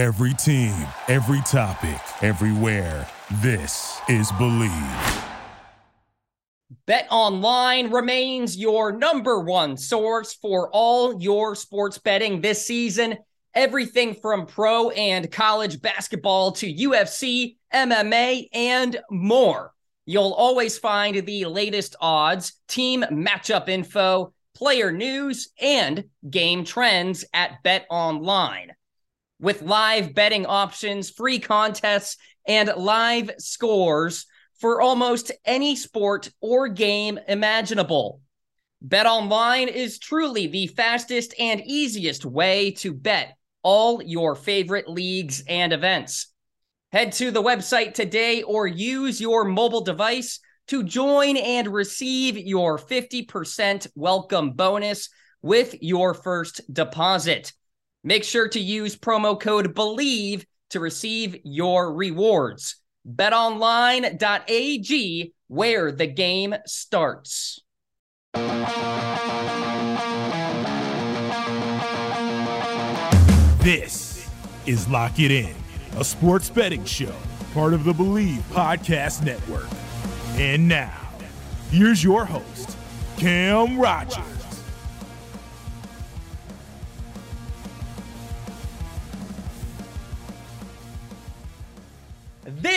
Every team, every topic, everywhere. This is Bleav. Bet Online remains your number one source for all your sports betting this season. Everything from pro and college basketball to UFC, MMA, and more. You'll always find the latest odds, team matchup info, player news, and game trends at Bet Online. With live betting options, free contests, and live scores for almost any sport or game imaginable. Bet Online is truly the fastest and easiest way to bet all your favorite leagues and events. Head to the website today or use your mobile device to join and receive your 50% welcome bonus with your first deposit. Make sure to use promo code BELIEVE to receive your rewards. BetOnline.ag, where the game starts. This is Lock It In, a sports betting show, part of the Bleav Podcast Network. And now, here's your host, Cam Rogers.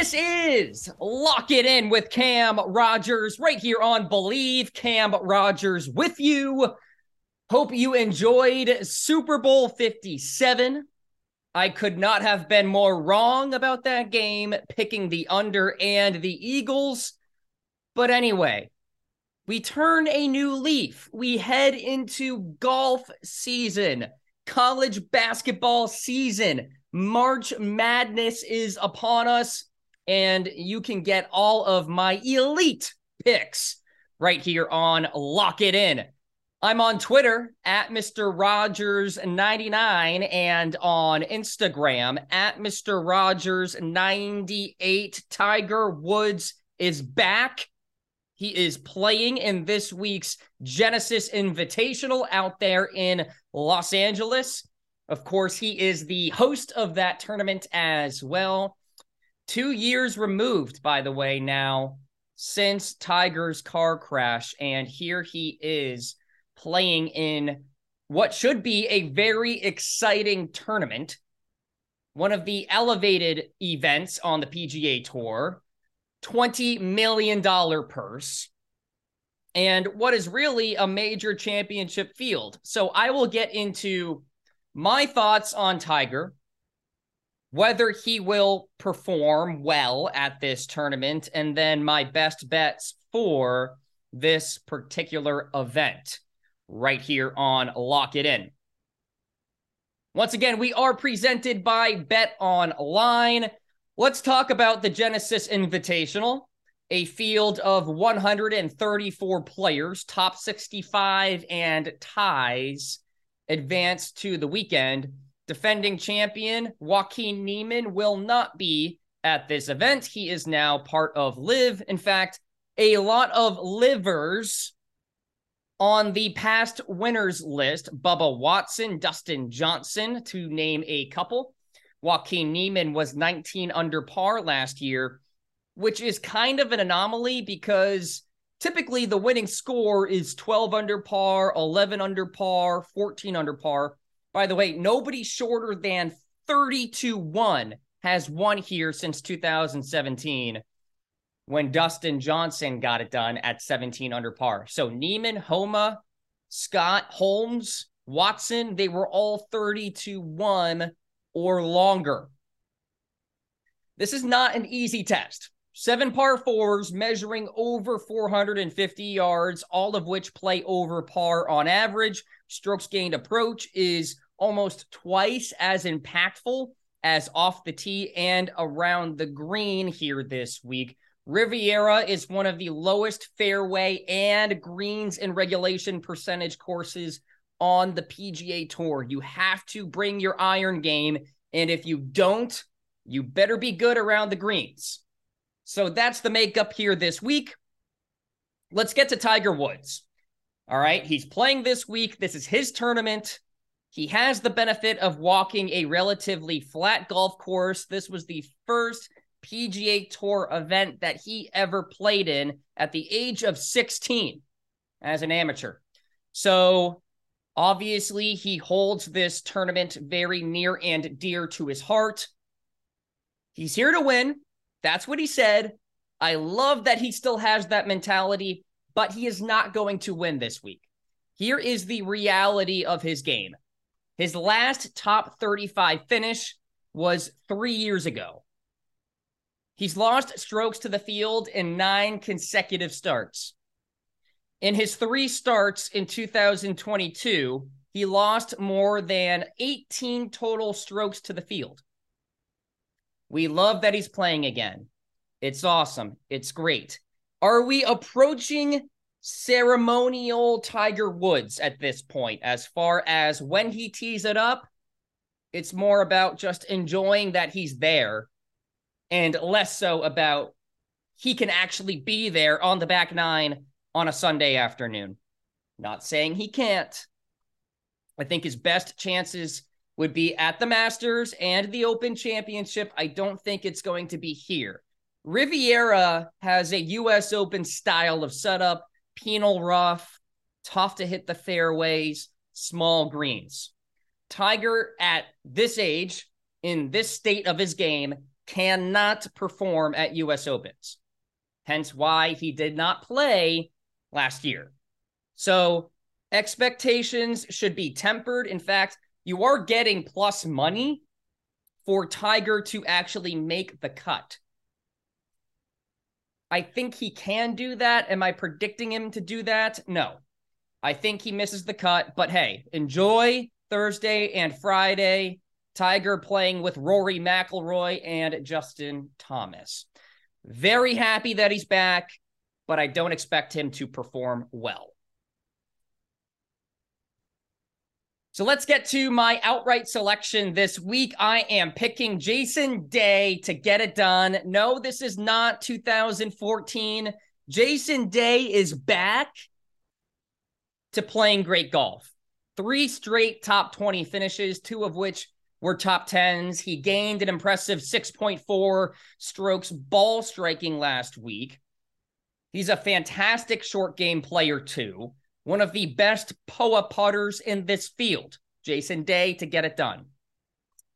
This is Lock It In with Cam Rogers right here on Bleav. Cam Rogers with you. Hope you enjoyed Super Bowl 57. I could not have been more wrong about that game, picking the under and the Eagles. But anyway, we turn a new leaf. We head into golf season, college basketball season. March Madness is upon us, and you can get all of my elite picks right here on Lock It In. I'm on Twitter at Mr. Rogers99 and on Instagram at Mr. Rogers98. Tiger Woods is back. He is playing in this week's Genesis Invitational out there in Los Angeles. Of course, he is the host of that tournament as well. Two years removed, by the way, now since Tiger's car crash. And here he is playing in what should be a very exciting tournament, one of the elevated events on the PGA Tour, $20 million purse, and what is really a major championship field. So I will get into my thoughts on Tiger, whether he will perform well at this tournament, and then my best bets for this particular event right here on Lock It In. Once again, we are presented by Bet Online. Let's talk about the Genesis Invitational, a field of 134 players, top 65 and ties advance to the weekend. Defending champion Joaquin Niemann will not be at this event. He is now part of LIV. In fact, a lot of livers on the past winners list Bubba Watson, Dustin Johnson, to name a couple. Joaquin Niemann was 19 under par last year, which is kind of an anomaly because typically the winning score is 12 under par, 11 under par, 14 under par. By the way, nobody shorter than 32 1 has won here since 2017 when Dustin Johnson got it done at 17 under par. So Niemann, Homa, Scott, Holmes, Watson, they were all 32 1 or longer. This is not an easy test. Seven par fours measuring over 450 yards, all of which play over par on average. Strokes gained approach is almost twice as impactful as off the tee and around the green here this week. Riviera is one of the lowest fairway and greens in regulation percentage courses on the PGA Tour. You have to bring your iron game. And if you don't, you better be good around the greens. So that's the makeup here this week. Let's get to Tiger Woods. All right. He's playing this week. This is his tournament. He has the benefit of walking a relatively flat golf course. This was the first PGA Tour event that he ever played in at the age of 16 as an amateur. So obviously, he holds this tournament very near and dear to his heart. He's here to win. That's what he said. I love that he still has that mentality, but he is not going to win this week. Here is the reality of his game. His last top 35 finish was three years ago. He's lost strokes to the field in nine consecutive starts. In his three starts in 2022, he lost more than 18 total strokes to the field. We love that he's playing again. It's awesome. It's great. Are we approaching ceremonial Tiger Woods at this point as far as when he tees it up? It's more about just enjoying that he's there and less so about he can actually be there on the back nine on a Sunday afternoon. Not saying he can't. I think his best chances would be at the Masters and the Open Championship. I don't think it's going to be here. Riviera has a U.S. Open style of setup, penal rough, tough to hit the fairways, small greens. Tiger at this age, in this state of his game, cannot perform at US Opens. Hence why he did not play last year. So expectations should be tempered. In fact, you are getting plus money for Tiger to actually make the cut. I think he can do that. Am I predicting him to do that? No. I think he misses the cut, but hey, enjoy Thursday and Friday. Tiger playing with Rory McIlroy and Justin Thomas. Very happy that he's back, but I don't expect him to perform well. So let's get to my outright selection this week. I am picking Jason Day to get it done. No, this is not 2014. Jason Day is back to playing great golf. Three straight top 20 finishes, two of which were top 10s. He gained an impressive 6.4 strokes ball striking last week. He's a fantastic short game player, too. One of the best POA putters in this field. Jason Day to get it done.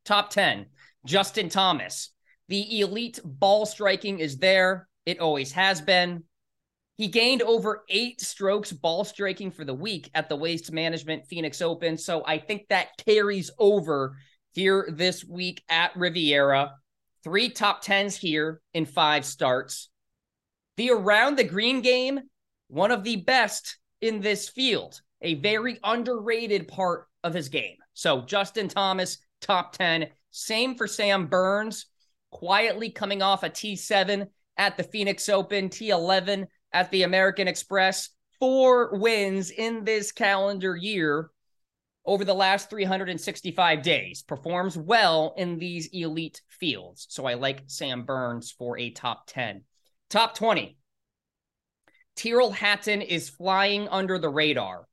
Top 10, Justin Thomas. The elite ball striking is there. It always has been. He gained over eight strokes ball striking for the week at the Waste Management Phoenix Open. So I think that carries over here this week at Riviera. Three top tens here in five starts. The around the green game, one of the best in this field, a very underrated part of his game. So Justin Thomas, top 10. Same for Sam Burns, quietly coming off a T7 at the Phoenix Open, T11 at the American Express. Four wins in this calendar year over the last 365 days, performs well in these elite fields. So I like Sam Burns for a top 10. Top 20. Tyrrell Hatton is flying under the radar.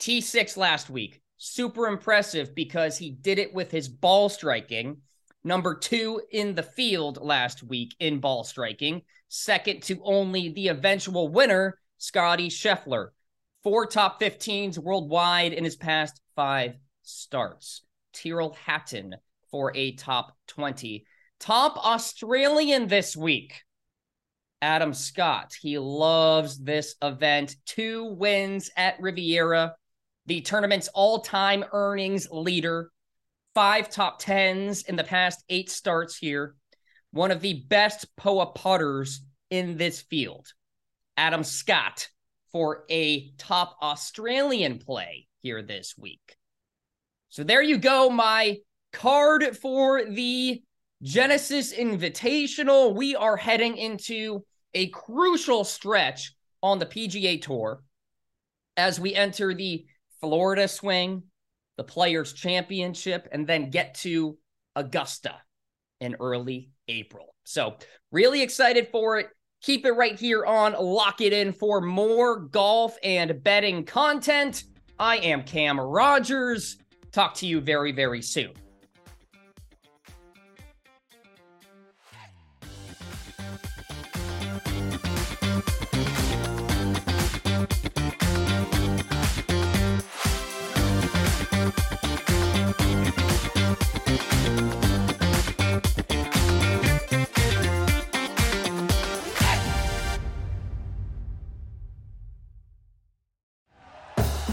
T6 last week. Super impressive because he did it with his ball striking. Number two in the field last week in ball striking. Second to only the eventual winner, Scotty Scheffler four top 15s worldwide in his past five starts. Tyrrell Hatton for a top 20. Top Australian this week. Adam Scott. He loves this event. Two wins at Riviera, the tournament's all time earnings leader. Five top 10s in the past eight starts here. One of the best POA putters in this field. Adam Scott for a top Australian play here this week. So there you go, my card for the Genesis Invitational. We are heading into a crucial stretch on the PGA Tour as we enter the Florida swing, the Players Championship, and then get to Augusta in early April. So, really excited for it. Keep it right here on Lock It In for more golf and betting content. I am Cam Rogers. talk to you very, very soon. ピンポン。